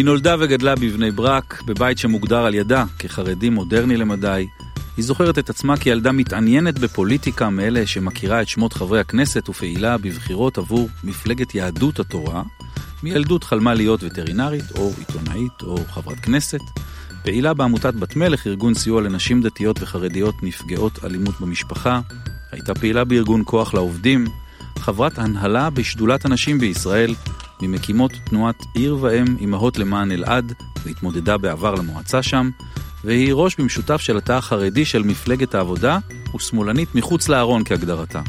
היא נולדה וגדלה בבני ברק, בבית שמוגדר על ידה כחרדי מודרני למדי. היא זוכרת את עצמה כילדה מתעניינת בפוליטיקה מאלה שמכירה את שמות חברי הכנסת ופעילה בבחירות עבור מפלגת יהדות התורה. מילדות חלמה להיות וטרינרית, או עיתונאית, או חברת כנסת. פעילה בעמותת בת מלך, ארגון סיוע לנשים דתיות וחרדיות נפגעות אלימות במשפחה. הייתה פעילה בארגון כוח לעובדים. חברת הנהלה בשדולת הנשים בישראל, ממקימות תנועת עיר ואם אמהות למען אלעד, והתמודדה בעבר למועצה שם, והיא ראש במשותף של התא החרדי של מפלגת העבודה, ושמאלנית מחוץ לארון כהגדרתה.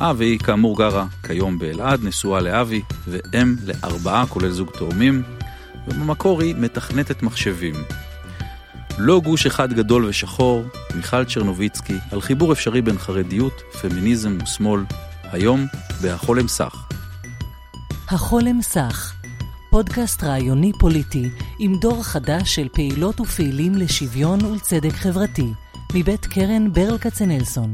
אה, והיא כאמור גרה כיום באלעד, נשואה לאבי, ואם לארבעה, כולל זוג תאומים, ובמקור היא מתכנתת מחשבים. לא גוש אחד גדול ושחור, מיכל צ'רנוביצקי, על חיבור אפשרי בין חרדיות, פמיניזם ושמאל, היום בהחולם סך. החולם סך, פודקאסט רעיוני פוליטי עם דור חדש של פעילות ופעילים לשוויון ולצדק חברתי, מבית קרן ברל כצנלסון.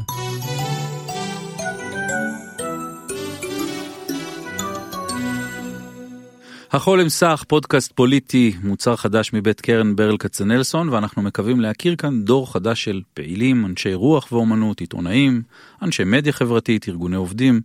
החולם סך, פודקאסט פוליטי, מוצר חדש מבית קרן ברל כצנלסון, ואנחנו מקווים להכיר כאן דור חדש של פעילים, אנשי רוח ואומנות, עיתונאים, אנשי מדיה חברתית, ארגוני עובדים,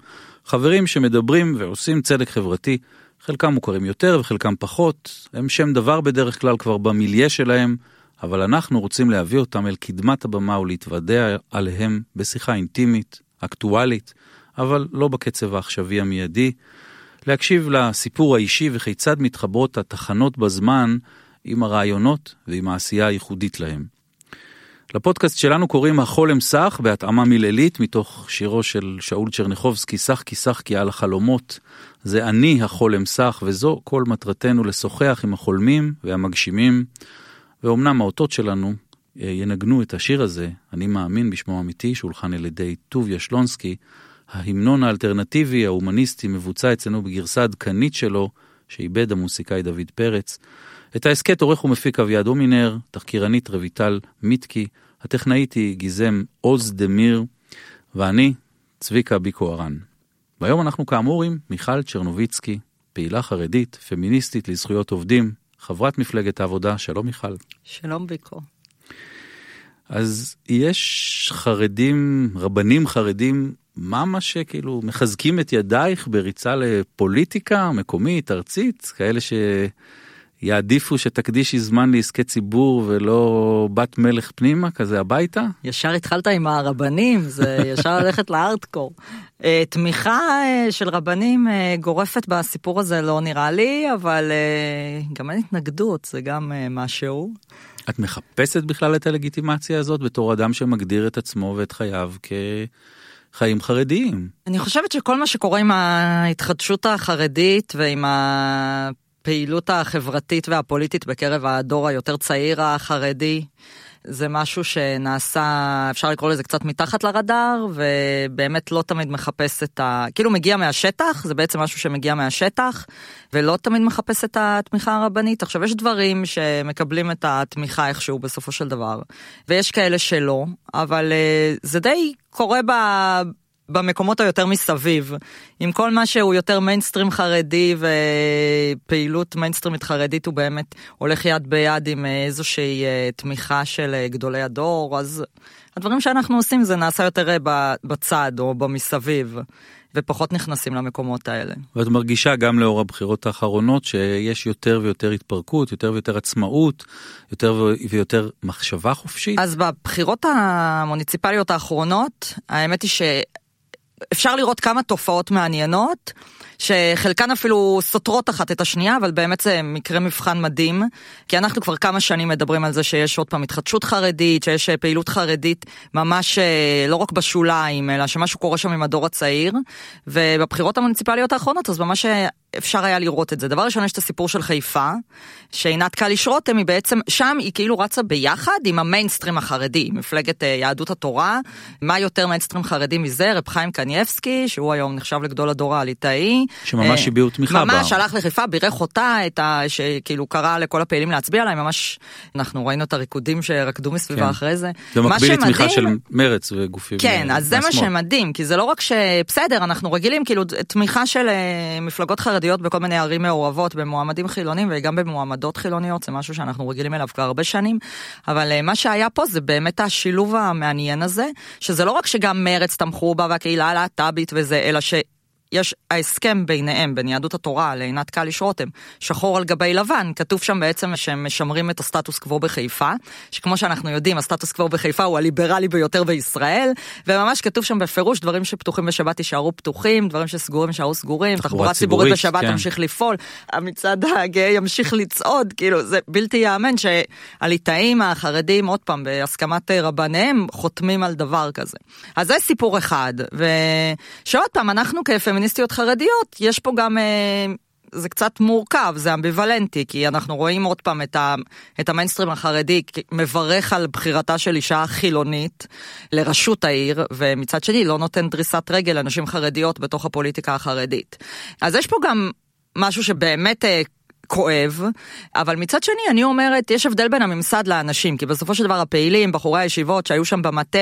חברים שמדברים ועושים צדק חברתי, חלקם מוכרים יותר וחלקם פחות, הם שם דבר בדרך כלל כבר במיליה שלהם, אבל אנחנו רוצים להביא אותם אל קדמת הבמה ולהתוודע עליהם בשיחה אינטימית, אקטואלית, אבל לא בקצב העכשווי המיידי. להקשיב לסיפור האישי וכיצד מתחברות התחנות בזמן עם הרעיונות ועם העשייה הייחודית להם. לפודקאסט שלנו קוראים החולם סך בהתאמה מילולית מתוך שירו של שאול צ'רניחובסקי, סך כי סך כי על החלומות. זה אני החולם סך וזו כל מטרתנו לשוחח עם החולמים והמגשימים. ואומנם האותות שלנו אה, ינגנו את השיר הזה, אני מאמין בשמו האמיתי, שהולחן על ידי טוביה שלונסקי, ההמנון האלטרנטיבי ההומניסטי מבוצע אצלנו בגרסה עדכנית שלו, שאיבד המוסיקאי דוד פרץ. את ההסכת עורך ומפיק אביעד הומינר, תחקירנית רויטל מיטקי, הטכנאית היא גיזם עוז דמיר, ואני, צביקה ביקו ארן. והיום אנחנו כאמור עם מיכל צ'רנוביצקי, פעילה חרדית, פמיניסטית לזכויות עובדים, חברת מפלגת העבודה. שלום מיכל. שלום ביקו. אז יש חרדים, רבנים חרדים מה מה שכאילו מחזקים את ידייך בריצה לפוליטיקה מקומית, ארצית, כאלה שיעדיפו שתקדישי זמן לעסקי ציבור ולא בת מלך פנימה כזה הביתה? ישר התחלת עם הרבנים, זה ישר ללכת לארדקור. אה, תמיכה אה, של רבנים אה, גורפת בסיפור הזה לא נראה לי, אבל גם אין התנגדות, זה גם משהו. את מחפשת בכלל את הלגיטימציה הזאת בתור אדם שמגדיר את עצמו ואת חייו כ... חיים חרדיים. אני חושבת שכל מה שקורה עם ההתחדשות החרדית ועם הפעילות החברתית והפוליטית בקרב הדור היותר צעיר החרדי, זה משהו שנעשה, אפשר לקרוא לזה קצת מתחת לרדאר, ובאמת לא תמיד מחפש את ה... כאילו מגיע מהשטח, זה בעצם משהו שמגיע מהשטח, ולא תמיד מחפש את התמיכה הרבנית. עכשיו, יש דברים שמקבלים את התמיכה איכשהו בסופו של דבר, ויש כאלה שלא, אבל אה, זה די קורה ב... במקומות היותר מסביב, עם כל מה שהוא יותר מיינסטרים חרדי ופעילות מיינסטרימית חרדית הוא באמת הולך יד ביד עם איזושהי אה, תמיכה של אה, גדולי הדור, אז הדברים שאנחנו עושים זה נעשה יותר אה, בצד או במסביב. ופחות נכנסים למקומות האלה. ואת מרגישה גם לאור הבחירות האחרונות שיש יותר ויותר התפרקות, יותר ויותר עצמאות, יותר ויותר מחשבה חופשית? אז בבחירות המוניציפליות האחרונות, האמת היא ש... אפשר לראות כמה תופעות מעניינות, שחלקן אפילו סותרות אחת את השנייה, אבל באמת זה מקרה מבחן מדהים, כי אנחנו כבר כמה שנים מדברים על זה שיש עוד פעם התחדשות חרדית, שיש אה, פעילות חרדית ממש אה, לא רק בשוליים, אלא שמשהו קורה שם עם הדור הצעיר, ובבחירות המוניציפליות האחרונות אז ממש אה, אפשר היה לראות את זה. דבר ראשון יש את הסיפור של חיפה, שעינת קליש רותם היא בעצם, שם היא כאילו רצה ביחד עם המיינסטרים החרדי, מפלגת יהדות התורה, מה יותר מיינסטרים חרדי מזה? רב חיים קניאבסקי, שהוא היום נחשב לגדול הדור הליטאי. שממש אה, הביעו תמיכה בה. ממש הלך לחיפה, בירך אותה, את ה... שכאילו קרא לכל הפעילים להצביע להם, ממש, אנחנו ראינו את הריקודים שרקדו מסביבה כן. אחרי זה. זה מקביל לתמיכה של מרץ וגופים כן, אה, אז זה מה. שמדהים, כי זה לא רק שבסדר, אנחנו רגילים, כאילו, תמיכה של אה, מפלגות חרדיות בכל מיני ערים מעורבות, במועמדים חילונים וגם במועמדות חילוניות, זה משהו שאנחנו רגילים אליו כבר הרבה שנים, אבל אה, מה שהיה פה זה באמת השילוב המעניין הזה, שזה לא רק שגם מרץ תמכו בה והקהילה הלהט"בית וזה, אלא ש... יש ההסכם ביניהם, בין יהדות התורה לעינת קליש רותם, שחור על גבי לבן, כתוב שם בעצם שהם משמרים את הסטטוס קוו בחיפה, שכמו שאנחנו יודעים, הסטטוס קוו בחיפה הוא הליברלי ביותר בישראל, וממש כתוב שם בפירוש דברים שפתוחים בשבת יישארו פתוחים, דברים שסגורים יישארו סגורים, תחבורה ציבורית בשבת כן. תמשיך לפעול, המצעד הגאה ימשיך לצעוד, כאילו זה בלתי ייאמן שהליטאים החרדים, עוד פעם, בהסכמת אה, רבניהם, חותמים על דבר כזה. אז זה סיפור אחד, ושעוד פעם, אנחנו כפמיניסטיות חרדיות, יש פה גם... אה, זה קצת מורכב, זה אמביוולנטי, כי אנחנו רואים עוד פעם את, ה, את המיינסטרים החרדי מברך על בחירתה של אישה חילונית לראשות העיר, ומצד שני לא נותן דריסת רגל לנשים חרדיות בתוך הפוליטיקה החרדית. אז יש פה גם משהו שבאמת אה, כואב, אבל מצד שני אני אומרת, יש הבדל בין הממסד לאנשים, כי בסופו של דבר הפעילים, בחורי הישיבות שהיו שם במטה,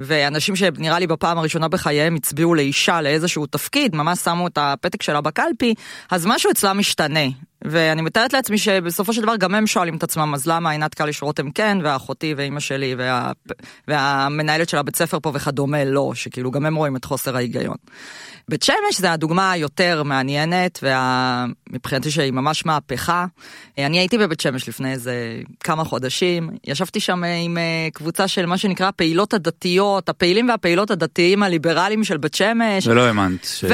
ואנשים שנראה לי בפעם הראשונה בחייהם הצביעו לאישה לאיזשהו תפקיד, ממש שמו את הפתק שלה בקלפי, אז משהו אצלם משתנה. ואני מתארת לעצמי שבסופו של דבר גם הם שואלים את עצמם, אז למה עינת קליש רותם כן, ואחותי ואימא שלי, וה... והמנהלת של הבית ספר פה וכדומה לא, שכאילו גם הם רואים את חוסר ההיגיון. בית שמש זה הדוגמה היותר מעניינת, ומבחינתי שהיא ממש מהפכה. אני הייתי בבית שמש לפני איזה כמה חודשים, ישבתי שם עם אה, קבוצה של מה שנקרא הפעילות הדתיות, הפעילים והפעילות הדתיים הליברליים של בית שמש. ולא האמנת. ש...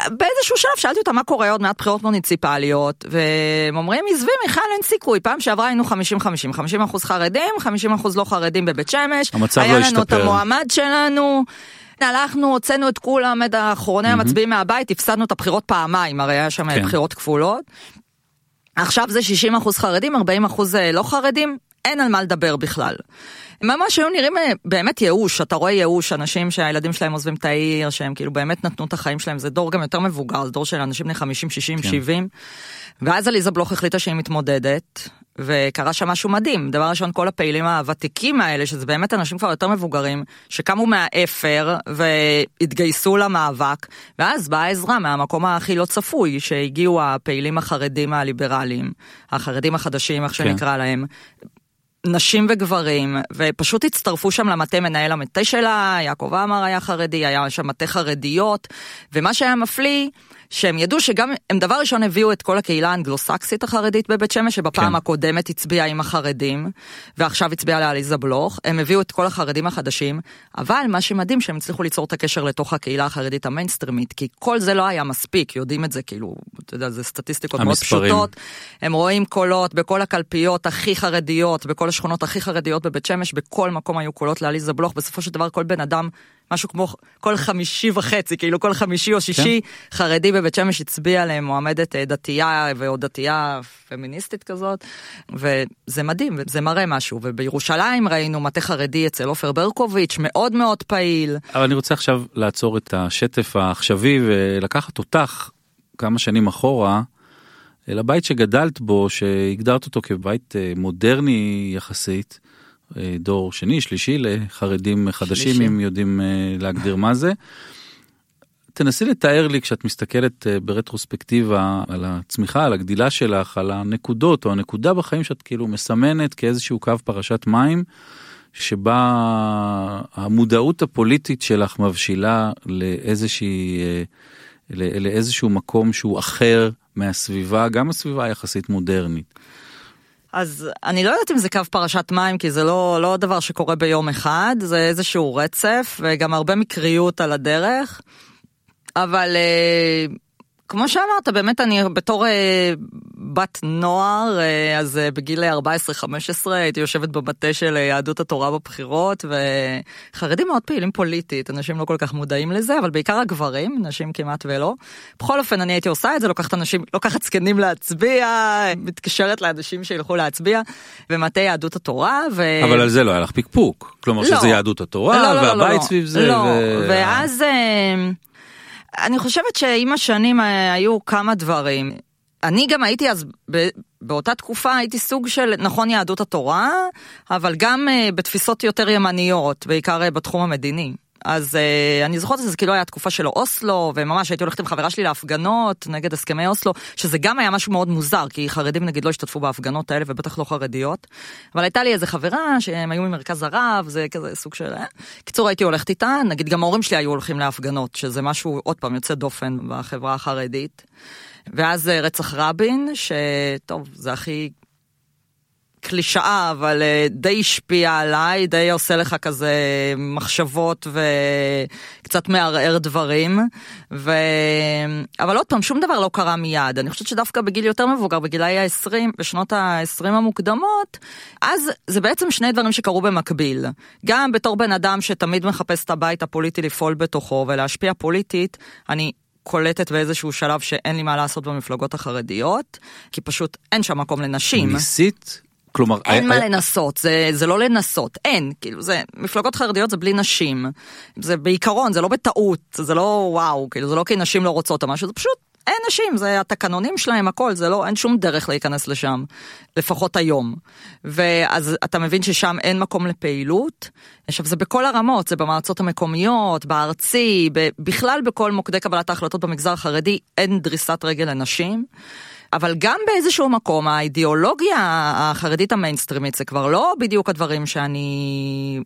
ובאיזשהו שלב שאלתי אותם מה קורה עוד מעט בחירות מוניציפליות, והם אומרים, עזבי מיכל אין סיכוי, פעם שעברה היינו 50-50, 50 אחוז חרדים, 50 אחוז לא חרדים בבית שמש, המצב היה לא לנו את השתפר. המועמד שלנו. הלכנו, הוצאנו את כולם, את אחרוני המצביעים מהבית, הפסדנו את הבחירות פעמיים, הרי היה שם כן. בחירות כפולות. עכשיו זה 60 אחוז חרדים, 40 אחוז לא חרדים, אין על מה לדבר בכלל. ממש היו נראים אה, באמת ייאוש, אתה רואה ייאוש, אנשים שהילדים שלהם עוזבים את העיר, שהם כאילו באמת נתנו את החיים שלהם, זה דור גם יותר מבוגר, זה דור של אנשים בני 50, 60, כן. 70. ואז עליזה בלוך החליטה שהיא מתמודדת, וקרה שם משהו מדהים. דבר ראשון, כל הפעילים הוותיקים האלה, שזה באמת אנשים כבר יותר מבוגרים, שקמו מהאפר והתגייסו למאבק, ואז באה עזרה מהמקום הכי לא צפוי, שהגיעו הפעילים החרדים הליברליים, החרדים החדשים, איך כן. שנקרא להם. נשים וגברים, ופשוט הצטרפו שם למטה מנהל המטה שלה, יעקב עמר היה חרדי, היה שם מטה חרדיות, ומה שהיה מפליא, שהם ידעו שגם, הם דבר ראשון הביאו את כל הקהילה האנגלוסקסית החרדית בבית שמש, שבפעם כן. הקודמת הצביעה עם החרדים, ועכשיו הצביעה לעליזה בלוך, הם הביאו את כל החרדים החדשים, אבל מה שמדהים שהם הצליחו ליצור את הקשר לתוך הקהילה החרדית המיינסטרימית, כי כל זה לא היה מספיק, יודעים את זה, כאילו, אתה יודע, זה סטטיסטיקות מאוד המספרים. פשוטות, הם רואים קולות בכל הקלפיות הכי חרדיות, בכל השכונות הכי חרדיות בבית שמש, בכל מקום היו קולות לעליזה בלוך, בסופו של דבר כל בן אדם, משהו כמו כל חמישי וחצי, כאילו כל חמישי או שישי, חרדי בבית שמש הצביע למועמדת אה, דתייה ועוד דתייה פמיניסטית כזאת, וזה מדהים, זה מראה משהו, ובירושלים ראינו מטה חרדי אצל עופר ברקוביץ', מאוד מאוד פעיל. אבל אני רוצה עכשיו לעצור את השטף העכשווי ולקחת אותך כמה שנים אחורה לבית שגדלת בו, שהגדרת אותו כבית אה, מודרני יחסית, דור שני, שלישי לחרדים חדשים, שלישי. אם יודעים אה, להגדיר מה זה. תנסי לתאר לי כשאת מסתכלת אה, ברטרוספקטיבה על הצמיחה, על הגדילה שלך, על הנקודות או הנקודה בחיים שאת כאילו מסמנת כאיזשהו קו פרשת מים, שבה המודעות הפוליטית שלך מבשילה לאיזושהי, אה, לא- לאיזשהו מקום שהוא אחר מהסביבה, גם הסביבה היחסית מודרנית. אז אני לא יודעת אם זה קו פרשת מים, כי זה לא, לא דבר שקורה ביום אחד, זה איזשהו רצף, וגם הרבה מקריות על הדרך. אבל אה, כמו שאמרת, באמת אני בתור אה, בת נוער, אה, אז אה, בגיל 14-15 הייתי יושבת במטה של אה, יהדות התורה בבחירות, וחרדים מאוד פעילים פוליטית, אנשים לא כל כך מודעים לזה, אבל בעיקר הגברים, נשים כמעט ולא. בכל אופן, אני הייתי עושה את זה, לוקחת אנשים, לוקחת זקנים להצביע, מתקשרת לאנשים שילכו להצביע, במטה יהדות התורה, ו... אבל על זה לא היה לך פקפוק. כלומר לא. שזה יהדות התורה, לא, לא, לא, והבית לא. סביב זה. לא, ו- ואז... אה, אני חושבת שעם השנים אה, היו כמה דברים. אני גם הייתי אז, באותה תקופה הייתי סוג של, נכון יהדות התורה, אבל גם אה, בתפיסות יותר ימניות, בעיקר אה, בתחום המדיני. אז uh, אני זוכרת שזה כאילו היה תקופה של אוסלו, וממש הייתי הולכת עם חברה שלי להפגנות נגד הסכמי אוסלו, שזה גם היה משהו מאוד מוזר, כי חרדים נגיד לא השתתפו בהפגנות האלה, ובטח לא חרדיות. אבל הייתה לי איזה חברה שהם היו ממרכז הרב, זה כזה סוג של... אה. קיצור, הייתי הולכת איתה, נגיד גם ההורים שלי היו הולכים להפגנות, שזה משהו, עוד פעם, יוצא דופן בחברה החרדית. ואז אה, רצח רבין, שטוב, זה הכי קלישאה, אבל אה, די השפיע עליי, די עושה לך כזה מחשבות וקצת מערער דברים. ו... אבל עוד פעם, שום דבר לא קרה מיד. אני חושבת שדווקא בגיל יותר מבוגר, בגילאי ה-20, בשנות ה-20 המוקדמות, אז זה בעצם שני דברים שקרו במקביל. גם בתור בן אדם שתמיד מחפש את הבית הפוליטי לפעול בתוכו ולהשפיע פוליטית, אני קולטת באיזשהו שלב שאין לי מה לעשות במפלגות החרדיות, כי פשוט אין שם מקום לנשים. ניסית כלומר, אין I, מה I... לנסות, זה, זה לא לנסות, אין, כאילו זה, מפלגות חרדיות זה בלי נשים, זה בעיקרון, זה לא בטעות, זה לא וואו, כאילו זה לא כי נשים לא רוצות או משהו, זה פשוט אין נשים, זה התקנונים שלהם, הכל, זה לא, אין שום דרך להיכנס לשם, לפחות היום. ואז אתה מבין ששם אין מקום לפעילות. עכשיו, זה בכל הרמות, זה במועצות המקומיות, בארצי, בכלל בכל מוקדי קבלת ההחלטות במגזר החרדי, אין דריסת רגל לנשים. אבל גם באיזשהו מקום האידיאולוגיה החרדית המיינסטרימית זה כבר לא בדיוק הדברים שאני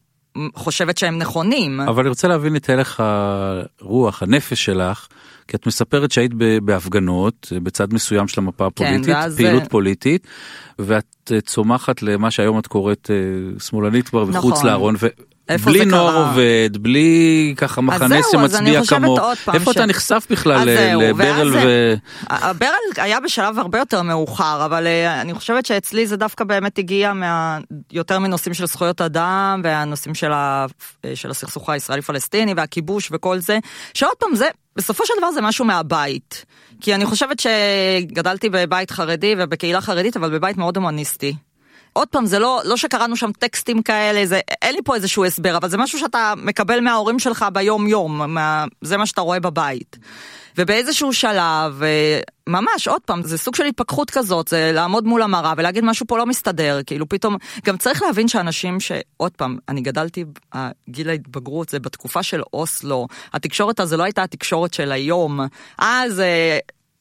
חושבת שהם נכונים. אבל אני רוצה להבין את הלך הרוח, הנפש שלך, כי את מספרת שהיית בהפגנות בצד מסוים של המפה כן, הפוליטית, כן, פעילות פוליטית, ואת צומחת למה שהיום את קוראת אה, שמאלנית כבר נכון. וחוץ לארון. איפה בלי נוער עובד, בלי ככה מחנה שמצביע כמוהו. איפה ש... אתה נחשף בכלל לברל ו... ברל היה בשלב הרבה יותר מאוחר, אבל אני חושבת שאצלי זה דווקא באמת הגיע מה... יותר מנושאים של זכויות אדם, והנושאים של, ה... של הסכסוך הישראלי-פלסטיני והכיבוש וכל זה, שעוד פעם זה, בסופו של דבר זה משהו מהבית. כי אני חושבת שגדלתי בבית חרדי ובקהילה חרדית, אבל בבית מאוד הומניסטי. עוד פעם, זה לא, לא שקראנו שם טקסטים כאלה, זה, אין לי פה איזשהו הסבר, אבל זה משהו שאתה מקבל מההורים שלך ביום-יום, מה, זה מה שאתה רואה בבית. ובאיזשהו שלב, אה, ממש, עוד פעם, זה סוג של התפכחות כזאת, זה לעמוד מול המראה ולהגיד משהו פה לא מסתדר, כאילו פתאום, גם צריך להבין שאנשים ש... עוד פעם, אני גדלתי, גיל ההתבגרות זה בתקופה של אוסלו, התקשורת הזו לא הייתה התקשורת של היום, אז...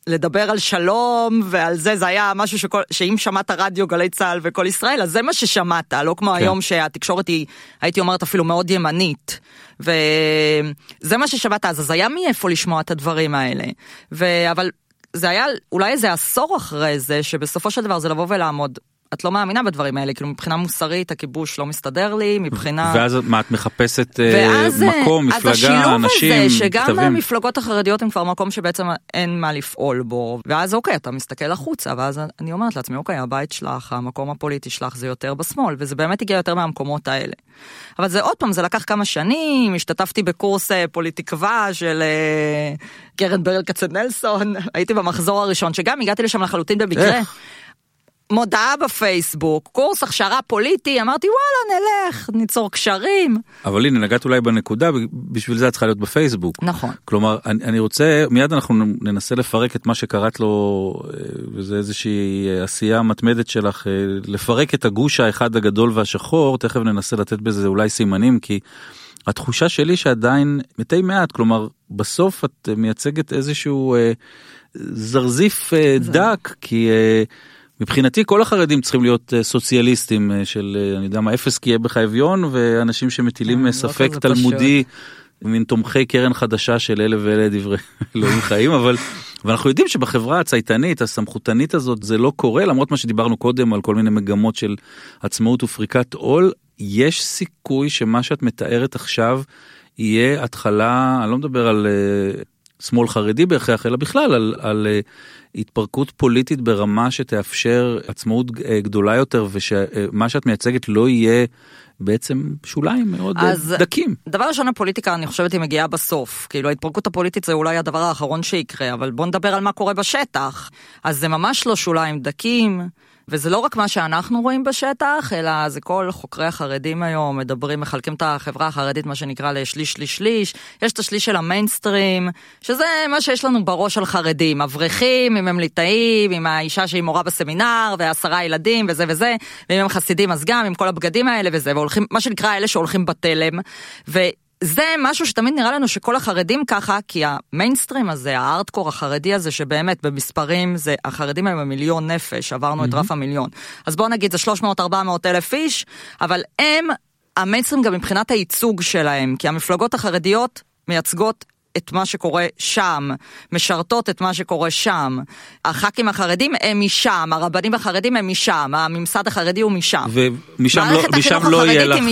לדבר על שלום ועל זה, זה היה משהו שכל, שאם שמעת רדיו גלי צה"ל וכל ישראל, אז זה מה ששמעת, לא כמו כן. היום שהתקשורת היא, הייתי אומרת אפילו מאוד ימנית. וזה מה ששמעת אז, אז היה מאיפה לשמוע את הדברים האלה. ו... אבל זה היה אולי איזה עשור אחרי זה, שבסופו של דבר זה לבוא ולעמוד את לא מאמינה בדברים האלה, כאילו מבחינה מוסרית הכיבוש לא מסתדר לי, מבחינה... ואז מה, את מחפשת אה, ואז, מקום, מפלגה, אנשים, כתבים? אז השילוב הזה, שגם כתבים. המפלגות החרדיות הם כבר מקום שבעצם אין מה לפעול בו, ואז אוקיי, אתה מסתכל החוצה, ואז אני אומרת לעצמי, אוקיי, הבית שלך, המקום הפוליטי שלך זה יותר בשמאל, וזה באמת הגיע יותר מהמקומות האלה. אבל זה עוד פעם, זה לקח כמה שנים, השתתפתי בקורס אה, פוליטיקווה של אה, קרן ברל כצנלסון, הייתי במחזור הראשון, שגם הגעתי לשם לחלוטין במקרה. איך? מודעה בפייסבוק, קורס הכשרה פוליטי, אמרתי וואלה נלך, ניצור קשרים. אבל הנה נגעת אולי בנקודה, בשביל זה את צריכה להיות בפייסבוק. נכון. כלומר, אני, אני רוצה, מיד אנחנו ננסה לפרק את מה שקראת לו, אה, וזה איזושהי עשייה מתמדת שלך, אה, לפרק את הגוש האחד הגדול והשחור, תכף ננסה לתת בזה אולי סימנים, כי התחושה שלי שעדיין מתי מעט, כלומר, בסוף את מייצגת איזשהו אה, זרזיף אה, דק, כי... אה, מבחינתי כל החרדים צריכים להיות אה, סוציאליסטים אה, של אה, אני יודע מה אפס כי יהיה בך אביון ואנשים שמטילים לא ספק תלמודי. מין תומכי קרן חדשה של אלה ואלה דברי אלוהים חיים אבל ואנחנו יודעים שבחברה הצייתנית הסמכותנית הזאת זה לא קורה למרות מה שדיברנו קודם על כל מיני מגמות של עצמאות ופריקת עול יש סיכוי שמה שאת מתארת עכשיו יהיה התחלה אני לא מדבר על שמאל חרדי בהכרח אלא בכלל על, על התפרקות פוליטית ברמה שתאפשר עצמאות אה, גדולה יותר ושמה שאת מייצגת לא יהיה בעצם שוליים מאוד אה, אז דקים. דבר ראשון הפוליטיקה אני חושבת היא מגיעה בסוף כאילו ההתפרקות הפוליטית זה אולי הדבר האחרון שיקרה אבל בוא נדבר על מה קורה בשטח אז זה ממש לא שוליים דקים. וזה לא רק מה שאנחנו רואים בשטח, אלא זה כל חוקרי החרדים היום מדברים, מחלקים את החברה החרדית, מה שנקרא לשליש, שליש, שליש. יש את השליש של המיינסטרים, שזה מה שיש לנו בראש על חרדים. אברכים, אם הם ליטאים, עם האישה שהיא מורה בסמינר, ועשרה ילדים, וזה וזה, ואם הם חסידים אז גם, עם כל הבגדים האלה וזה, והולכים, מה שנקרא אלה שהולכים בתלם. ו... זה משהו שתמיד נראה לנו שכל החרדים ככה, כי המיינסטרים הזה, הארדקור החרדי הזה, שבאמת במספרים זה, החרדים הם במיליון נפש, עברנו mm-hmm. את רף המיליון. אז בואו נגיד זה 300-400 אלף איש, אבל הם, המיינסטרים גם מבחינת הייצוג שלהם, כי המפלגות החרדיות מייצגות את מה שקורה שם, משרתות את מה שקורה שם. הח"כים החרדים הם משם, הרבנים החרדים הם משם, הממסד החרדי הוא משם. ומשם לא, משם לא יהיה לך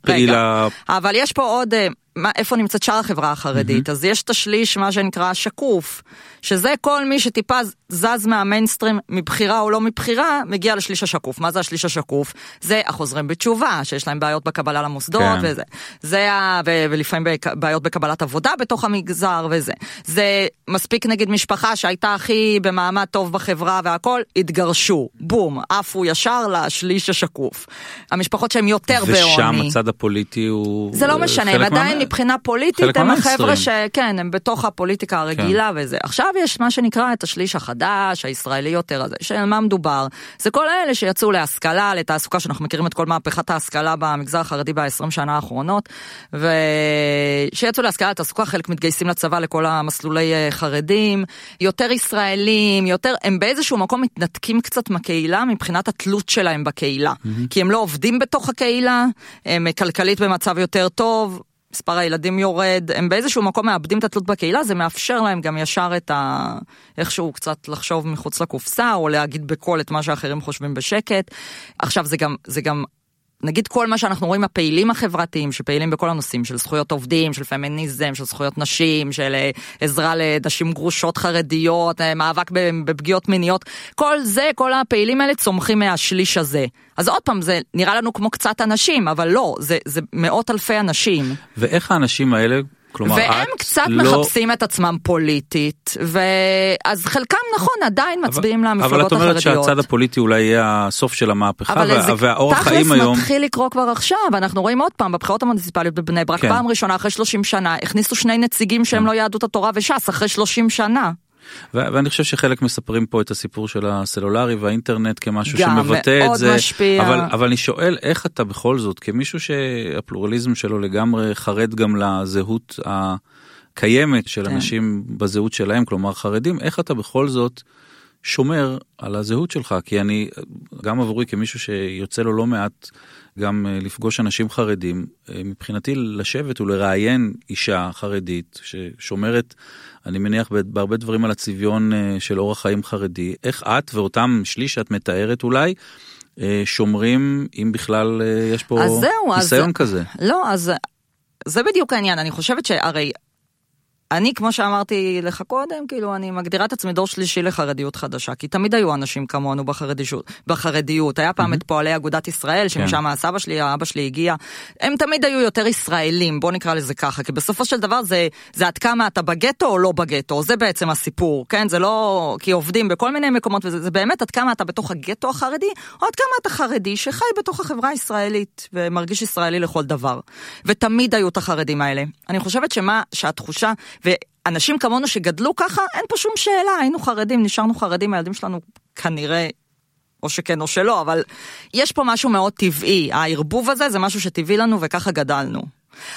פעילה... אבל יש פה עוד אה, מה, איפה נמצאת שאר החברה החרדית. Mm-hmm. אז יש את השליש, מה שנקרא שקוף, שזה כל מי שטיפה זז מהמיינסטרים, מבחירה או לא מבחירה, מגיע לשליש השקוף. מה זה השליש השקוף? זה החוזרים בתשובה, שיש להם בעיות בקבלה למוסדות כן. וזה. זה ה... ו... ולפעמים בעיות בקבלת עבודה בתוך המגזר וזה. זה מספיק נגיד משפחה שהייתה הכי במעמד טוב בחברה והכל, התגרשו. בום, עפו ישר לשליש השקוף. המשפחות שהן יותר בעוני. ושם הצד הפוליטי הוא... זה לא משנה, הם עדיין מבחינה פוליטית הם החבר'ה שכן, הם בתוך הפוליטיקה הרגילה כן. וזה. עכשיו יש מה שנקרא את השליש החדש, הישראלי יותר הזה, של מה מדובר? זה כל אלה שיצאו להשכלה, לתעסוקה, שאנחנו מכירים את כל מהפכת ההשכלה במגזר החרדי ב-20 שנה האחרונות, ושיצאו להשכלה, לתעסוקה, חלק מתגייסים לצבא לכל המסלולי אה, חרדים, יותר ישראלים, יותר, הם באיזשהו מקום מתנתקים קצת מהקהילה מבחינת התלות שלהם בקהילה. Mm-hmm. כי הם לא עובדים בתוך הקהילה, הם כלכלית במצב יותר טוב, מספר הילדים יורד, הם באיזשהו מקום מאבדים את התלות בקהילה, זה מאפשר להם גם ישר את ה... איכשהו קצת לחשוב מחוץ לקופסה, או להגיד בקול את מה שאחרים חושבים בשקט. עכשיו זה גם, זה גם נגיד כל מה שאנחנו רואים הפעילים החברתיים שפעילים בכל הנושאים של זכויות עובדים, של פמיניזם, של זכויות נשים, של אה, עזרה לנשים גרושות חרדיות, אה, מאבק בפגיעות מיניות, כל זה, כל הפעילים האלה צומחים מהשליש הזה. אז עוד פעם, זה נראה לנו כמו קצת אנשים, אבל לא, זה, זה מאות אלפי אנשים. ואיך האנשים האלה כלומר, והם קצת לא... מחפשים את עצמם פוליטית, ואז חלקם נכון עדיין מצביעים אבל, למפלגות החרדיות. אבל את אומרת שהצד הפוליטי אולי יהיה הסוף של המהפכה, וה... והאורח חיים היום... תכלס מתחיל לקרוא כבר עכשיו, אנחנו רואים עוד פעם בבחירות המוניציפליות בבני ברק, כן. פעם ראשונה אחרי 30 שנה, הכניסו שני נציגים שהם כן. לא יהדות התורה וש"ס אחרי 30 שנה. ואני חושב שחלק מספרים פה את הסיפור של הסלולרי והאינטרנט כמשהו שמבטא את זה. משפיע. אבל, אבל אני שואל איך אתה בכל זאת, כמישהו שהפלורליזם שלו לגמרי חרד גם לזהות הקיימת של כן. אנשים בזהות שלהם, כלומר חרדים, איך אתה בכל זאת שומר על הזהות שלך? כי אני, גם עבורי כמישהו שיוצא לו לא מעט גם אה, לפגוש אנשים חרדים, אה, מבחינתי לשבת ולראיין אישה חרדית ששומרת אני מניח בהרבה דברים על הצביון אה, של אורח חיים חרדי, איך את ואותם שליש שאת מתארת אולי, שומרים אם בכלל יש פה ניסיון אז, כזה. לא, אז זה בדיוק העניין, אני חושבת שהרי אני, כמו שאמרתי לך קודם, כאילו, אני מגדירה את עצמי דור שלישי לחרדיות חדשה, כי תמיד היו אנשים כמונו בחרדיות. בחרדיות. היה פעם mm-hmm. את פועלי אגודת ישראל, שמשם כן. הסבא שלי, האבא שלי הגיע. הם תמיד היו יותר ישראלים, בוא נקרא לזה ככה, כי בסופו של דבר זה, זה עד כמה אתה בגטו או לא בגטו, זה בעצם הסיפור, כן? זה לא... כי עובדים בכל מיני מקומות, וזה זה באמת עד כמה אתה בתוך הגטו החרדי, או עד כמה אתה חרדי שחי בתוך החברה הישראלית, ומרגיש ישראלי לכל דבר. ותמיד היו את החרדים האלה. אני חושבת שמה, שהתחושה... ואנשים כמונו שגדלו ככה, אין פה שום שאלה, היינו חרדים, נשארנו חרדים, הילדים שלנו כנראה, או שכן או שלא, אבל יש פה משהו מאוד טבעי, הערבוב הזה זה משהו שטבעי לנו וככה גדלנו.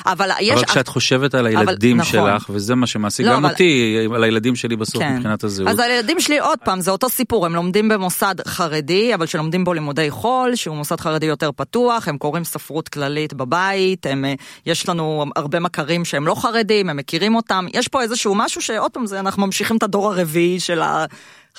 אבל יש... אבל כשאת חושבת על הילדים אבל, נכון. שלך, וזה מה שמעסיק לא, גם אבל... אותי, על הילדים שלי בסוף כן. מבחינת הזהות. אז הילדים שלי, עוד פעם, זה אותו סיפור, הם לומדים במוסד חרדי, אבל שלומדים בו לימודי חול, שהוא מוסד חרדי יותר פתוח, הם קוראים ספרות כללית בבית, הם, אה, יש לנו הרבה מכרים שהם לא חרדים, הם מכירים אותם, יש פה איזשהו משהו שעוד פעם, זה, אנחנו ממשיכים את הדור הרביעי של ה...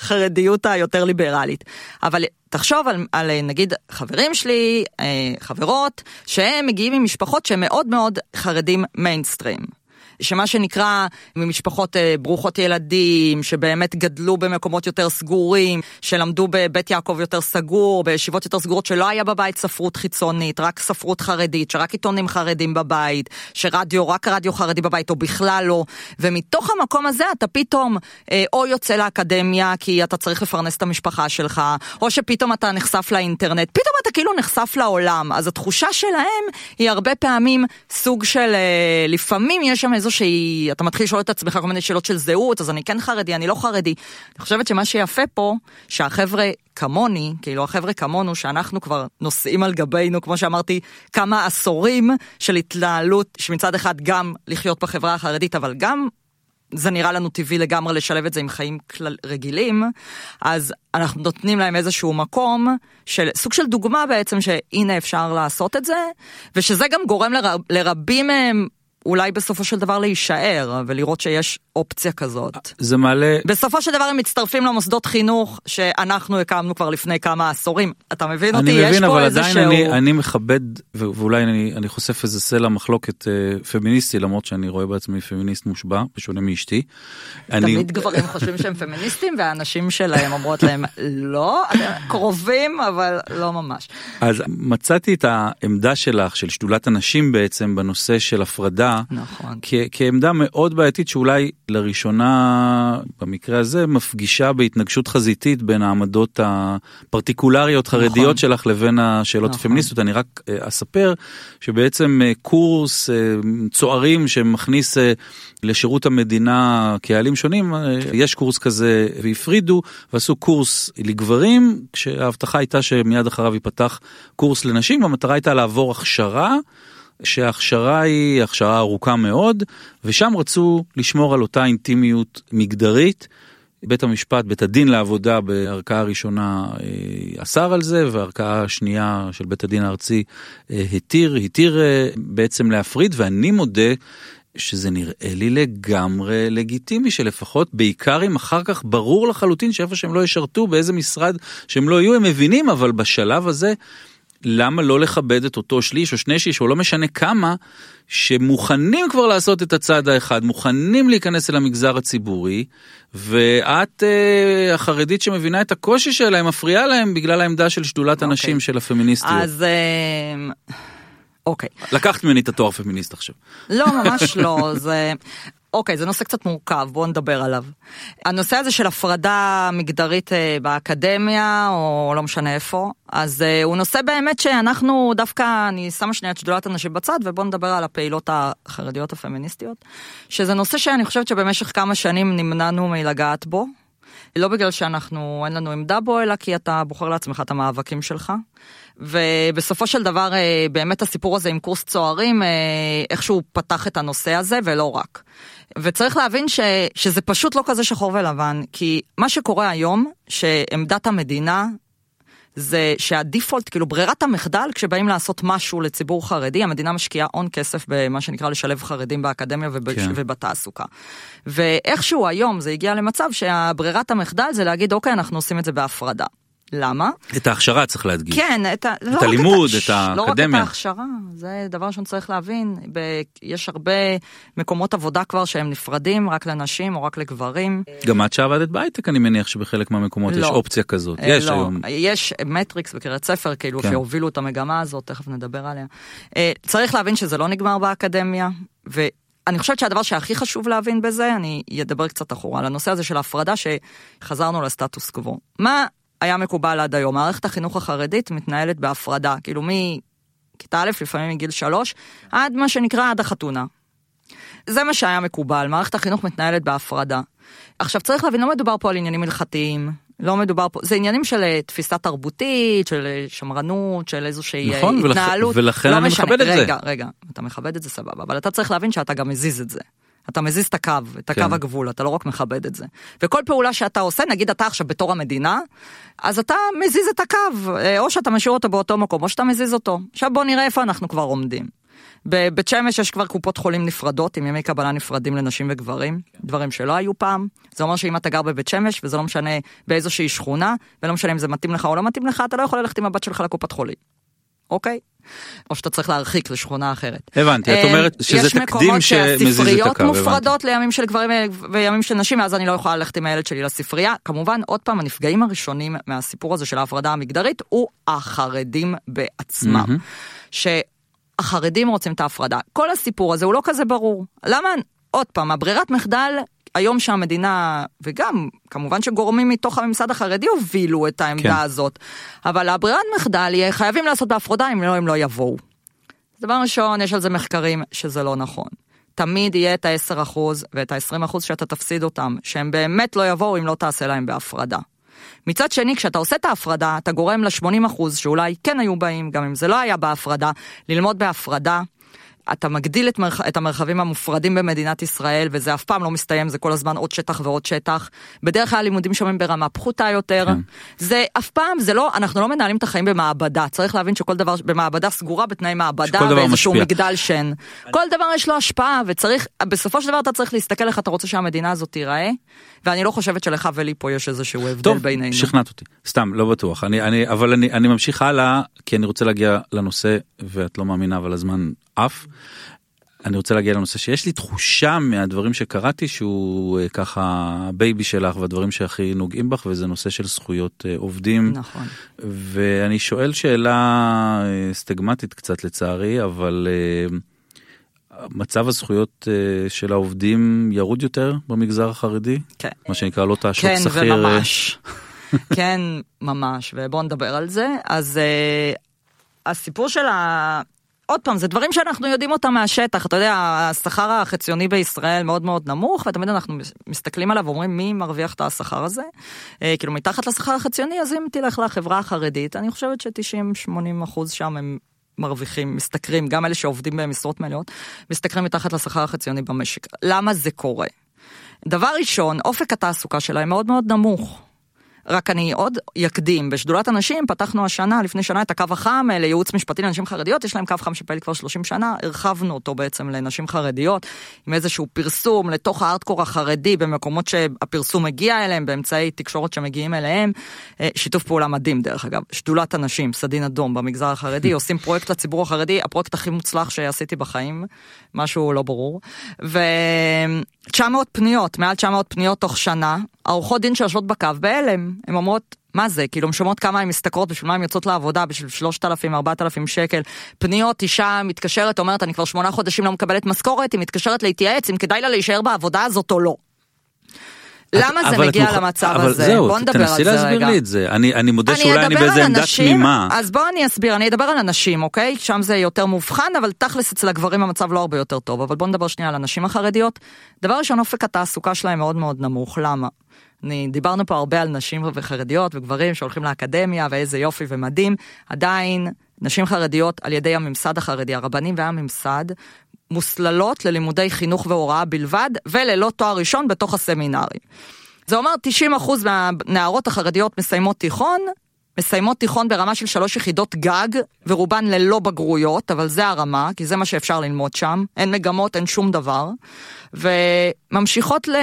החרדיות היותר ליברלית. אבל תחשוב על, על נגיד חברים שלי, אה, חברות, שהם מגיעים ממשפחות שהם מאוד מאוד חרדים מיינסטרים. שמה שנקרא ממשפחות אה, ברוכות ילדים, שבאמת גדלו במקומות יותר סגורים, שלמדו בבית יעקב יותר סגור, בישיבות יותר סגורות, שלא היה בבית ספרות חיצונית, רק ספרות חרדית, שרק עיתונים חרדים בבית, שרדיו, רק רדיו חרדי בבית, או בכלל לא. ומתוך המקום הזה אתה פתאום אה, או יוצא לאקדמיה כי אתה צריך לפרנס את המשפחה שלך, או שפתאום אתה נחשף לאינטרנט, פתאום אתה כאילו נחשף לעולם. אז התחושה שלהם היא הרבה פעמים סוג של, אה, לפעמים יש שם איזושהי, אתה מתחיל לשאול את עצמך כל מיני שאלות של זהות, אז אני כן חרדי, אני לא חרדי. אני חושבת שמה שיפה פה, שהחבר'ה כמוני, כאילו החבר'ה כמונו, שאנחנו כבר נושאים על גבינו, כמו שאמרתי, כמה עשורים של התנהלות, שמצד אחד גם לחיות בחברה החרדית, אבל גם זה נראה לנו טבעי לגמרי לשלב את זה עם חיים כלל, רגילים, אז אנחנו נותנים להם איזשהו מקום של סוג של דוגמה בעצם שהנה אפשר לעשות את זה, ושזה גם גורם לרב, לרבים מהם אולי בסופו של דבר להישאר ולראות שיש אופציה כזאת. זה מעלה... בסופו של דבר הם מצטרפים למוסדות חינוך שאנחנו הקמנו כבר לפני כמה עשורים. אתה מבין אותי? מבין, אבל איזה עדיין שהוא... אני, אני מכבד, ואולי אני, אני חושף איזה סלע מחלוקת אה, פמיניסטי, למרות שאני רואה בעצמי פמיניסט מושבע, בשונה מאשתי. תמיד אני... גברים חושבים שהם פמיניסטים והנשים שלהם אומרות להם לא, קרובים אבל לא ממש. אז מצאתי את העמדה שלך, של שדולת הנשים בעצם, בנושא של הפרדה, נכון. כ- כעמדה מאוד בעייתית שאולי לראשונה במקרה הזה מפגישה בהתנגשות חזיתית בין העמדות הפרטיקולריות חרדיות נכון. שלך לבין השאלות נכון. הפמיניסטיות. אני רק אה, אספר שבעצם אה, קורס אה, צוערים שמכניס לשירות המדינה קהלים שונים, יש קורס כזה והפרידו ועשו קורס לגברים, כשההבטחה הייתה שמיד אחריו ייפתח קורס לנשים, המטרה הייתה לעבור הכשרה. שההכשרה היא הכשרה ארוכה מאוד, ושם רצו לשמור על אותה אינטימיות מגדרית. בית המשפט, בית הדין לעבודה בערכאה הראשונה אה, אסר על זה, והערכאה השנייה של בית הדין הארצי אה, התיר, התיר אה, בעצם להפריד, ואני מודה שזה נראה לי לגמרי לגיטימי שלפחות בעיקר אם אחר כך ברור לחלוטין שאיפה שהם לא ישרתו באיזה משרד שהם לא יהיו הם מבינים אבל בשלב הזה למה לא לכבד את אותו שליש או שני שליש או לא משנה כמה שמוכנים כבר לעשות את הצעד האחד מוכנים להיכנס אל המגזר הציבורי ואת אה, החרדית שמבינה את הקושי שלהם מפריעה להם בגלל העמדה של שדולת אוקיי. הנשים של הפמיניסטיות. אז אה, אוקיי. לקחת ממני את התואר פמיניסט עכשיו. לא, ממש לא, זה... אוקיי, זה נושא קצת מורכב, בואו נדבר עליו. הנושא הזה של הפרדה מגדרית אה, באקדמיה, או לא משנה איפה, אז אה, הוא נושא באמת שאנחנו דווקא, אני שמה שנייה את שדולת הנשים בצד, ובואו נדבר על הפעילות החרדיות הפמיניסטיות, שזה נושא שאני חושבת שבמשך כמה שנים נמנענו מלגעת בו. לא בגלל שאנחנו, אין לנו עמדה בו, אלא כי אתה בוחר לעצמך את המאבקים שלך. ובסופו של דבר, אה, באמת הסיפור הזה עם קורס צוערים, איכשהו פתח את הנושא הזה, ולא רק. וצריך להבין ש, שזה פשוט לא כזה שחור ולבן, כי מה שקורה היום, שעמדת המדינה זה שהדיפולט, כאילו ברירת המחדל, כשבאים לעשות משהו לציבור חרדי, המדינה משקיעה הון כסף במה שנקרא לשלב חרדים באקדמיה וב, כן. ובתעסוקה. ואיכשהו היום זה הגיע למצב שהברירת המחדל זה להגיד, אוקיי, אנחנו עושים את זה בהפרדה. למה? את ההכשרה צריך להדגיש. כן, את, ה... לא רק הלימוד, הש- את האקדמיה. לא רק את ההכשרה, זה דבר ראשון צריך להבין. ב... יש הרבה מקומות עבודה כבר שהם נפרדים, רק לנשים או רק לגברים. גם את שעבדת בהייטק אני מניח שבחלק מהמקומות יש לא. אופציה כזאת. אה, יש לא, היום. יש מטריקס בקריית ספר, כאילו, כן. שהובילו את המגמה הזאת, תכף נדבר עליה. אה, צריך להבין שזה לא נגמר באקדמיה, ואני חושבת שהדבר שהכי חשוב להבין בזה, אני אדבר קצת אחורה, על הנושא הזה של ההפרדה, שחזרנו לסטטוס קוו. מה היה מקובל עד היום? מערכת החינוך החרדית מתנהלת בהפרדה, כאילו מכיתה א', לפעמים מגיל שלוש, עד מה שנקרא עד החתונה. זה מה שהיה מקובל, מערכת החינוך מתנהלת בהפרדה. עכשיו צריך להבין, לא מדובר פה על עניינים הלכתיים, לא מדובר פה, זה עניינים של אה, תפיסה תרבותית, של אה, שמרנות, של איזושהי אה, נכון, התנהלות. ולכן לא אני משנה. מכבד את זה. רגע, רגע, אתה מכבד את זה סבבה, אבל אתה צריך להבין שאתה גם מזיז את זה. אתה מזיז את הקו, את הקו כן. הגבול, אתה לא רק מכבד את זה. וכל פעולה שאתה עושה, נגיד אתה עכשיו בתור המדינה, אז אתה מזיז את הקו, אה, או שאתה משאיר אותו באותו מקום, או שאתה מזיז אותו. עכשיו בוא נראה איפה אנחנו כבר עומדים. בבית שמש יש כבר קופות חולים נפרדות, עם ימי קבלה נפרדים לנשים וגברים, דברים שלא היו פעם. זה אומר שאם אתה גר בבית שמש, וזה לא משנה באיזושהי שכונה, ולא משנה אם זה מתאים לך או לא מתאים לך, אתה לא יכול ללכת עם הבת שלך לקופת חולים. אוקיי? או שאתה צריך להרחיק לשכונה אחרת. הבנתי, את אה, אומרת שזה יש תקדים מקומות שמזיז את שהספריות הקו, הבנתי. מופרדות לימים של גברים וימים של נשים, ואז אני לא יכולה ללכת עם הילד שלי לספרייה. כמובן, עוד פעם, הנפגעים הראשונים מהסיפור הזה של ההפרדה המגדרית הוא החרדים בעצמם. שהחרדים רוצים את ההפרדה. כל הסיפור הזה הוא לא כזה ברור. למה, עוד פעם, הברירת מחדל, היום שהמדינה, וגם כמובן שגורמים מתוך הממסד החרדי הובילו את העמדה כן. הזאת, אבל הברירת מחדל יהיה חייבים לעשות בהפרדה, אם לא, הם לא יבואו. דבר ראשון, יש על זה מחקרים שזה לא נכון. תמיד יהיה את ה-10% ואת ה-20% שאתה תפסיד אותם, שהם באמת לא יבואו אם לא תעשה להם בהפרדה. מצד שני, כשאתה עושה את ההפרדה, אתה גורם ל-80% שאולי כן היו באים, גם אם זה לא היה בהפרדה, ללמוד בהפרדה. אתה מגדיל את, מרח... את המרחבים המופרדים במדינת ישראל, וזה אף פעם לא מסתיים, זה כל הזמן עוד שטח ועוד שטח. בדרך כלל הלימודים שם הם ברמה פחותה יותר. כן. זה אף פעם, זה לא, אנחנו לא מנהלים את החיים במעבדה. צריך להבין שכל דבר, במעבדה סגורה, בתנאי מעבדה, באיזשהו. מגדל שן. כל דבר יש לו השפעה, וצריך, בסופו של דבר אתה צריך להסתכל איך אתה רוצה שהמדינה הזאת תיראה, ואני לא חושבת שלך ולי פה יש איזשהו הבדל טוב, בינינו. שכנעת אותי. סתם, לא בטוח. אני, אני, אבל אני, אני ממשיך הלאה, כי אני רוצה להגיע לנושא, ואת לא מאמינה, אבל הזמן עף. אני רוצה להגיע לנושא שיש לי תחושה מהדברים שקראתי שהוא אה, ככה בייבי שלך והדברים שהכי נוגעים בך וזה נושא של זכויות אה, עובדים נכון. ואני שואל שאלה אה, סטגמטית קצת לצערי אבל מצב הזכויות של העובדים ירוד יותר במגזר החרדי כן. מה שנקרא לא תעשוק כן, שכיר. אה, וממש. כן, ממש, ובואו נדבר על זה. אז uh, הסיפור של ה... עוד פעם, זה דברים שאנחנו יודעים אותם מהשטח. אתה יודע, השכר החציוני בישראל מאוד מאוד נמוך, ותמיד אנחנו מסתכלים עליו ואומרים מי מרוויח את השכר הזה. Uh, כאילו מתחת לשכר החציוני, אז אם תלך לחברה החרדית, אני חושבת ש-90-80 אחוז שם הם מרוויחים, משתכרים, גם אלה שעובדים במשרות מלאות, משתכרים מתחת לשכר החציוני במשק. למה זה קורה? דבר ראשון, אופק התעסוקה שלהם מאוד מאוד נמוך. רק אני עוד יקדים, בשדולת הנשים פתחנו השנה, לפני שנה, את הקו החם אה, לייעוץ משפטי לנשים חרדיות, יש להם קו חם שפעיל כבר 30 שנה, הרחבנו אותו בעצם לנשים חרדיות, עם איזשהו פרסום לתוך הארדקור החרדי, במקומות שהפרסום מגיע אליהם, באמצעי תקשורת שמגיעים אליהם, אה, שיתוף פעולה מדהים דרך אגב, שדולת הנשים, סדין אדום במגזר החרדי, עושים פרויקט לציבור החרדי, הפרויקט הכי מוצלח שעשיתי בחיים, משהו לא ברור, ו-900 פניות, מעל 900 פניות תוך שנה, העורכות דין שיושבות בקו בהלם, הן אומרות, מה זה? כאילו, הן שומעות כמה הן משתכרות, בשביל מה הן יוצאות לעבודה, בשביל 3,000, 4,000 שקל. פניות, אישה מתקשרת, אומרת, אני כבר שמונה חודשים לא מקבלת משכורת, היא מתקשרת להתייעץ אם כדאי לה להישאר בעבודה הזאת או לא. למה זה מגיע מוכ- למצב אבל הזה? זהו, בוא נדבר על זה תנסי רגע. להסביר לי את זה. אני, אני מודה אני שאולי אני באיזה עמדה תמימה. אז בוא אני אסביר, אני אדבר על הנשים, אוקיי? שם זה יותר מאובחן, אבל תכלס אצל הגברים המצב לא הרבה יותר טוב. אבל בוא נדבר שנייה על הנשים החרדיות. דבר ראשון, אופק התעסוקה שלהם מאוד מאוד נמוך, למה? אני, דיברנו פה הרבה על נשים וחרדיות וגברים שהולכים לאקדמיה ואיזה יופי ומדהים, עדיין נשים חרדיות על ידי הממסד החרדי, הרבנים והממסד, מוסללות ללימודי חינוך והוראה בלבד, וללא תואר ראשון בתוך הסמינרים. זה אומר 90% מהנערות החרדיות מסיימות תיכון, מסיימות תיכון ברמה של שלוש יחידות גג, ורובן ללא בגרויות, אבל זה הרמה, כי זה מה שאפשר ללמוד שם. אין מגמות, אין שום דבר. וממשיכות ל...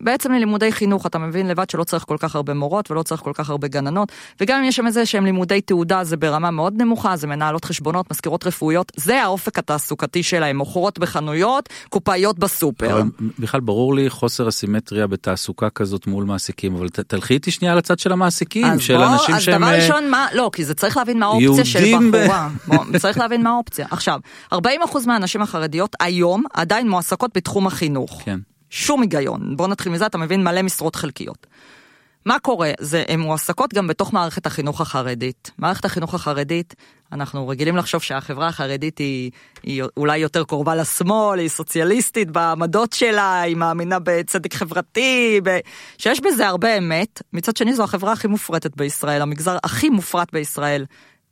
בעצם ללימודי חינוך, אתה מבין לבד שלא צריך כל כך הרבה מורות ולא צריך כל כך הרבה גננות, וגם אם יש שם איזה שהם לימודי תעודה זה ברמה מאוד נמוכה, זה מנהלות חשבונות, מזכירות רפואיות, זה האופק התעסוקתי שלהם, מוכרות בחנויות, קופאיות בסופר. אבל בכלל ברור לי חוסר הסימטריה בתעסוקה כזאת מול מעסיקים, אבל ת, תלכי איתי שנייה לצד של המעסיקים, של בוא, אנשים אז שהם... דבר אה, ראשון, מה, לא, כי זה צריך להבין מה האופציה של בחורה. צריך להבין מה האופציה. עכשיו, 40% מהנשים החרדיות היום עדיין מועסקות בתחום החינוך. כן. שום היגיון. בוא נתחיל מזה, אתה מבין מלא משרות חלקיות. מה קורה? זה, הן מועסקות גם בתוך מערכת החינוך החרדית. מערכת החינוך החרדית, אנחנו רגילים לחשוב שהחברה החרדית היא, היא אולי יותר קרובה לשמאל, היא סוציאליסטית בעמדות שלה, היא מאמינה בצדק חברתי, ב... שיש בזה הרבה אמת. מצד שני זו החברה הכי מופרטת בישראל, המגזר הכי מופרט בישראל.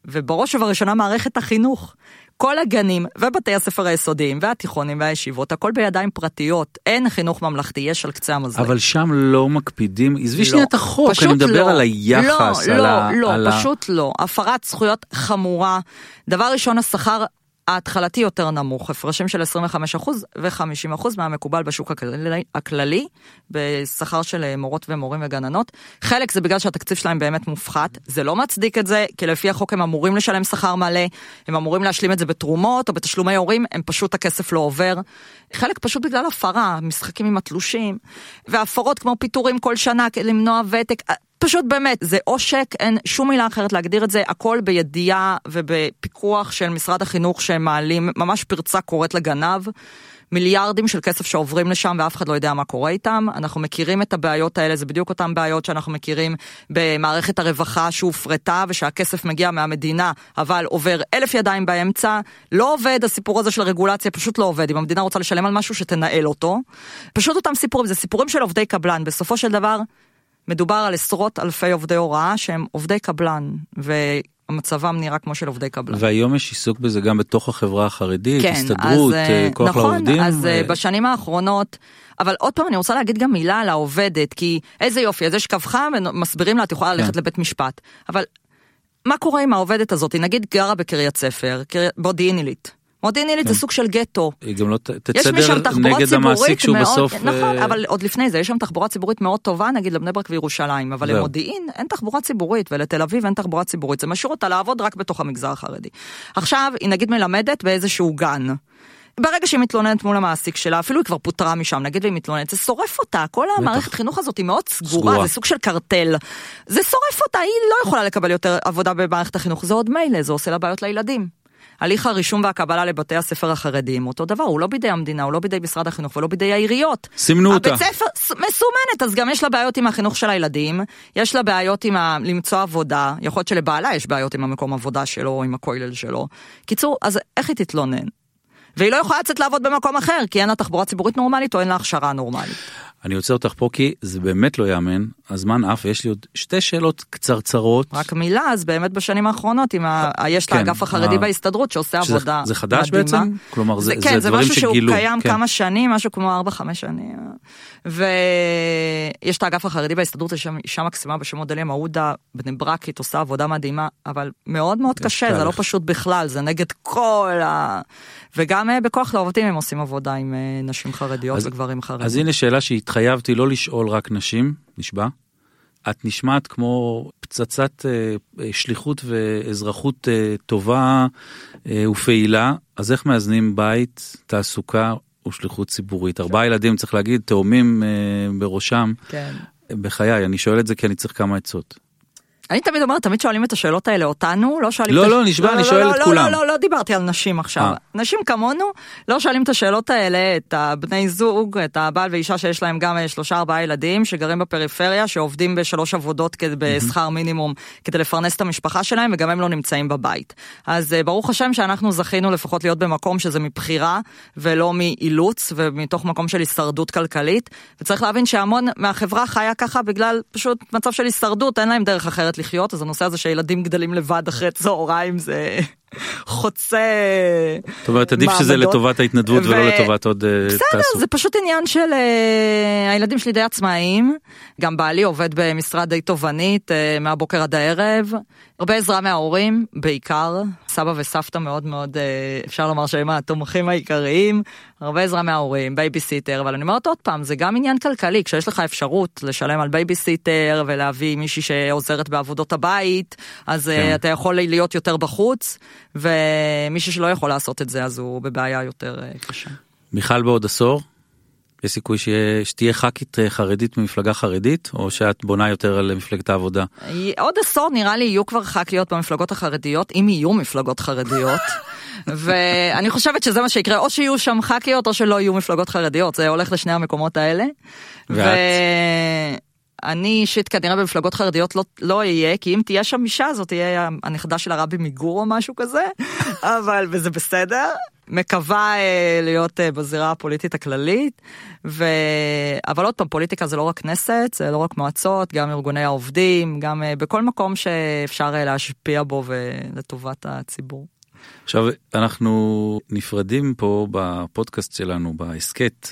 ובראש ובראשונה מערכת החינוך. כל הגנים ובתי הספר היסודיים והתיכונים והישיבות, הכל בידיים פרטיות. אין חינוך ממלכתי, יש על קצה המזלג. אבל שם לא מקפידים, עזבי לא. שנייה את החוק, אני מדבר לא. על היחס, לא, על לא, ה... לא, על ה- פשוט לא. הפרת זכויות חמורה. דבר ראשון, השכר ההתחלתי יותר נמוך, הפרשים של 25% ו-50% מהמקובל בשוק הכללי, הכללי בשכר של אה, מורות ומורים וגננות. חלק זה בגלל שהתקציב שלהם באמת מופחת, זה לא מצדיק את זה, כי לפי החוק הם אמורים לשלם שכר מלא, הם אמורים להשלים את זה בתרומות או בתשלומי הורים, הם פשוט הכסף לא עובר. חלק פשוט בגלל הפרה, משחקים עם התלושים, והפרות כמו פיטורים כל שנה למנוע ותק. פשוט באמת, זה עושק, אין שום מילה אחרת להגדיר את זה, הכל בידיעה ובפיקוח של משרד החינוך שהם מעלים, ממש פרצה קוראת לגנב. מיליארדים של כסף שעוברים לשם ואף אחד לא יודע מה קורה איתם. אנחנו מכירים את הבעיות האלה, זה בדיוק אותן בעיות שאנחנו מכירים במערכת הרווחה שהופרטה ושהכסף מגיע מהמדינה, אבל עובר אלף ידיים באמצע. לא עובד הסיפור הזה של הרגולציה, פשוט לא עובד. אם המדינה רוצה לשלם על משהו, שתנהל אותו. פשוט אותם סיפורים, זה סיפורים של עובדי קבלן. בסופו של דבר, מדובר על עשרות אלפי עובדי הוראה שהם עובדי קבלן, ומצבם נראה כמו של עובדי קבלן. והיום יש עיסוק בזה גם בתוך החברה החרדית, כן, הסתדרות, אז, אה, כוח נכון, לעובדים. אז ו... אה, בשנים האחרונות, אבל עוד פעם אני רוצה להגיד גם מילה על העובדת, כי איזה יופי, אז יש קו חם, מסבירים לה, את יכולה ללכת כן. לבית משפט. אבל מה קורה עם העובדת הזאת? נגיד גרה בקריית ספר, מודיעין עילית. מודיעין עילית זה כן. סוג של גטו. היא גם לא תצדר נגד המעסיק שהוא בסוף... נכון, אה, אבל עוד לפני זה, יש שם תחבורה ציבורית מאוד טובה, נגיד לבני ברק וירושלים, אבל למודיעין אין תחבורה ציבורית, ולתל אביב אין תחבורה ציבורית, זה משאיר אותה לעבוד רק בתוך המגזר החרדי. עכשיו, היא נגיד מלמדת באיזשהו גן. ברגע שהיא מתלוננת מול המעסיק שלה, אפילו היא כבר פוטרה משם, נגיד והיא מתלוננת, זה שורף אותה, כל המערכת חינוך הזאת היא מאוד סגורה, סגורה, זה סוג של קרטל. זה שורף אותה, היא לא יכולה לקבל יותר עבודה במערכת החינוך, זה עוד מילא, זה עושה לה בעיות לילדים. הליך הרישום והקבלה לבתי הספר החרדיים, אותו דבר, הוא לא בידי המדינה, הוא לא בידי משרד החינוך ולא בידי העיריות. סימנו אותה. הבית ספר מסומנת, אז גם יש לה בעיות עם החינוך של הילדים, יש לה בעיות עם ה... למצוא עבודה, יכול להיות שלבעלה יש בעיות עם המקום עבודה שלו או עם הכולל שלו. קיצור, אז איך היא תתלונן? והיא לא יכולה לצאת לעבוד במקום אחר, כי אין לה תחבורה ציבורית נורמלית או אין לה הכשרה נורמלית. אני עוצר אותך פה כי זה באמת לא יאמן, הזמן עף, יש לי עוד שתי שאלות קצרצרות. רק מילה, אז באמת בשנים האחרונות, עם ה... יש כן, את האגף החרדי ה... בהסתדרות שעושה שזה, עבודה זה חדש מדהימה. בעצם? כלומר זה, זה, כן, זה, דברים שגילו. כן, זה משהו שהוא קיים כן. כמה שנים, משהו כמו 4-5 שנים. ויש את האגף החרדי בהסתדרות, יש שם אישה מקסימה בשם אודליה מעודה, בני ברקית, עושה עבודה מדהימה, אבל מאוד מאוד קשה, זה לא פשוט בכלל, זה נגד כל ה... וגם אה, בכוח לעובדים הם עושים עבודה עם אה, נשים חרדיות אז, וגברים חרדים. אז הנה שאלה שהתחייבתי לא לשאול רק נשים, נשבע. את נשמעת כמו פצצת אה, שליחות ואזרחות אה, טובה אה, ופעילה, אז איך מאזנים בית, תעסוקה ושליחות ציבורית? ארבעה ילדים, צריך להגיד, תאומים אה, בראשם. כן. בחיי, אני שואל את זה כי אני צריך כמה עצות. אני תמיד אומרת, תמיד שואלים את השאלות האלה אותנו, לא שואלים... לא, לא, נשבע, אני שואל את כולם. לא, לא, לא דיברתי על נשים עכשיו. אה. נשים כמונו לא שואלים את השאלות האלה, את הבני זוג, את הבעל ואישה שיש להם גם אה, שלושה ארבעה ילדים, שגרים בפריפריה, שעובדים בשלוש עבודות בשכר מינימום כדי לפרנס את המשפחה שלהם, וגם הם לא נמצאים בבית. אז אה, ברוך השם שאנחנו זכינו לפחות להיות במקום שזה מבחירה, ולא מאילוץ, ומתוך מקום של הישרדות כלכלית. וצריך להבין שהמון מהחברה חיה ככה בגלל פשוט מצב של הישרדות, אין להם דרך אחרת לחיות, אז הנושא הזה שילדים גדלים לבד אחרי צהריים זה חוצה זאת אומרת עדיף שזה לטובת ההתנדבות ולא לטובת עוד אה, תעשו. בסדר, זה פשוט עניין של uh, הילדים שלי די עצמאיים, גם בעלי עובד במשרד די תובענית אה, מהבוקר עד הערב, הרבה עזרה מההורים בעיקר, סבא וסבתא מאוד מאוד אה, אפשר לומר שהם התומכים העיקריים, הרבה עזרה מההורים, בייביסיטר, אבל אני אומרת עוד פעם, זה גם עניין כלכלי, כשיש לך אפשרות לשלם על בייביסיטר ולהביא מישהי שעוזרת בעבודות הבית, אז כן. אתה יכול להיות יותר בחוץ. ומישהו שלא יכול לעשות את זה אז הוא בבעיה יותר אה, קשה. מיכל בעוד עשור? יש סיכוי שיה, שתהיה ח"כית אה, חרדית ממפלגה חרדית או שאת בונה יותר על מפלגת העבודה? עוד עשור נראה לי יהיו כבר ח"כיות במפלגות החרדיות אם יהיו מפלגות חרדיות. ואני חושבת שזה מה שיקרה או שיהיו שם ח"כיות או שלא יהיו מפלגות חרדיות זה הולך לשני המקומות האלה. ואת? אני אישית כנראה במפלגות חרדיות לא, לא אהיה, כי אם תהיה שם אישה זאת תהיה הנכדה של הרבי מגור או משהו כזה, אבל, וזה בסדר. מקווה אה, להיות אה, בזירה הפוליטית הכללית, ו... אבל עוד פעם, פוליטיקה זה לא רק כנסת, זה לא רק מועצות, גם ארגוני העובדים, גם אה, בכל מקום שאפשר אה, להשפיע בו ולטובת הציבור. עכשיו, אנחנו נפרדים פה בפודקאסט שלנו, בהסכת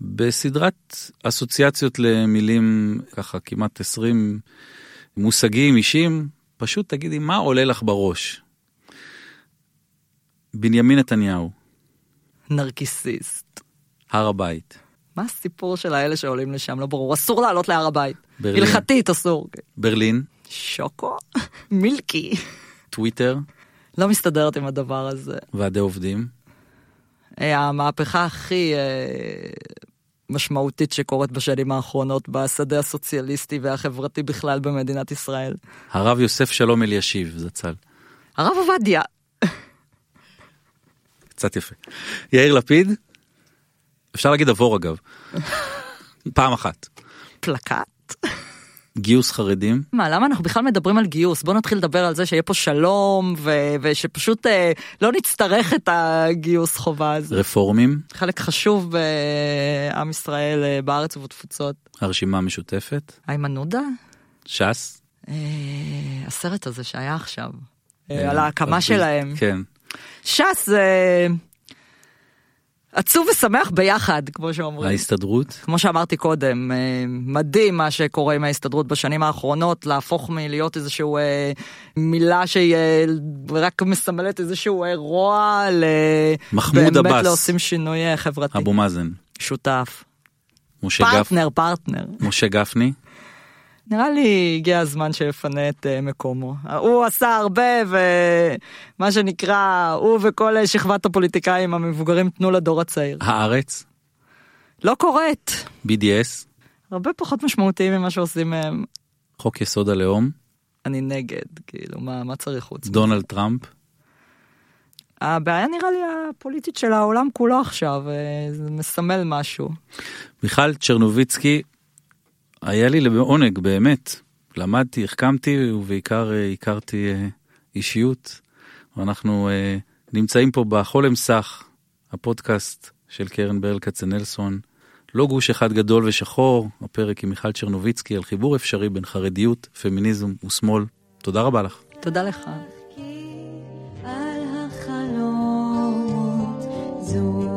בסדרת אסוציאציות למילים ככה כמעט 20 מושגים אישים, פשוט תגידי מה עולה לך בראש. בנימין נתניהו, נרקיסיסט. הר הבית, מה הסיפור של האלה שעולים לשם? לא ברור. אסור לעלות להר הבית. ברלין. הלכתית אסור. ברלין, שוקו? מילקי. טוויטר, לא מסתדרת עם הדבר הזה. ועדי עובדים, אה, המהפכה הכי אה, משמעותית שקורית בשנים האחרונות בשדה הסוציאליסטי והחברתי בכלל במדינת ישראל. הרב יוסף שלום אלישיב, זצ"ל. הרב עובדיה. קצת יפה. יאיר לפיד, אפשר להגיד עבור אגב. פעם אחת. פלקט. גיוס חרדים, מה, למה אנחנו בכלל מדברים על גיוס? בוא נתחיל לדבר על זה שיהיה פה שלום ו- ושפשוט אה, לא נצטרך את הגיוס חובה הזה. רפורמים, חלק חשוב בעם ישראל אה, בארץ ובתפוצות. הרשימה המשותפת, איימן עודה? ש"ס. אה, הסרט הזה שהיה עכשיו. אה, אה, על ההקמה אז- שלהם. כן. ש"ס זה עצוב ושמח ביחד, כמו שאומרים. ההסתדרות, כמו שאמרתי קודם, אה, מדהים מה שקורה עם ההסתדרות בשנים האחרונות, להפוך מלהיות איזשהו אה, מילה שהיא אה, רק מסמלת איזשהו רוע, ל... מחמוד באמת עבאס. לא עושים שינוי חברתי. אבו מאזן, שותף. משה גפ- פרטנר, פרטנר. משה גפני, נראה לי הגיע הזמן שיפנה את אה, מקומו. הוא עשה הרבה ומה שנקרא, הוא וכל אה, שכבת הפוליטיקאים המבוגרים תנו לדור הצעיר. הארץ, לא קורית. BDS, הרבה פחות משמעותיים ממה שעושים מהם. חוק יסוד הלאום, אני נגד, כאילו, מה, מה צריך חוץ? דונלד טראמפ, הבעיה נראה לי הפוליטית של העולם כולו עכשיו, אה, זה מסמל משהו. מיכל צ'רנוביצקי, היה לי לעונג באמת, למדתי, החכמתי ובעיקר אה, הכרתי אה, אישיות. ואנחנו אה, נמצאים פה בחולם סך, הפודקאסט של קרן ברל כצנלסון. לא גוש אחד גדול ושחור, הפרק עם מיכל צ'רנוביצקי על חיבור אפשרי בין חרדיות, פמיניזם ושמאל. תודה רבה לך. תודה לך. על החלומות זו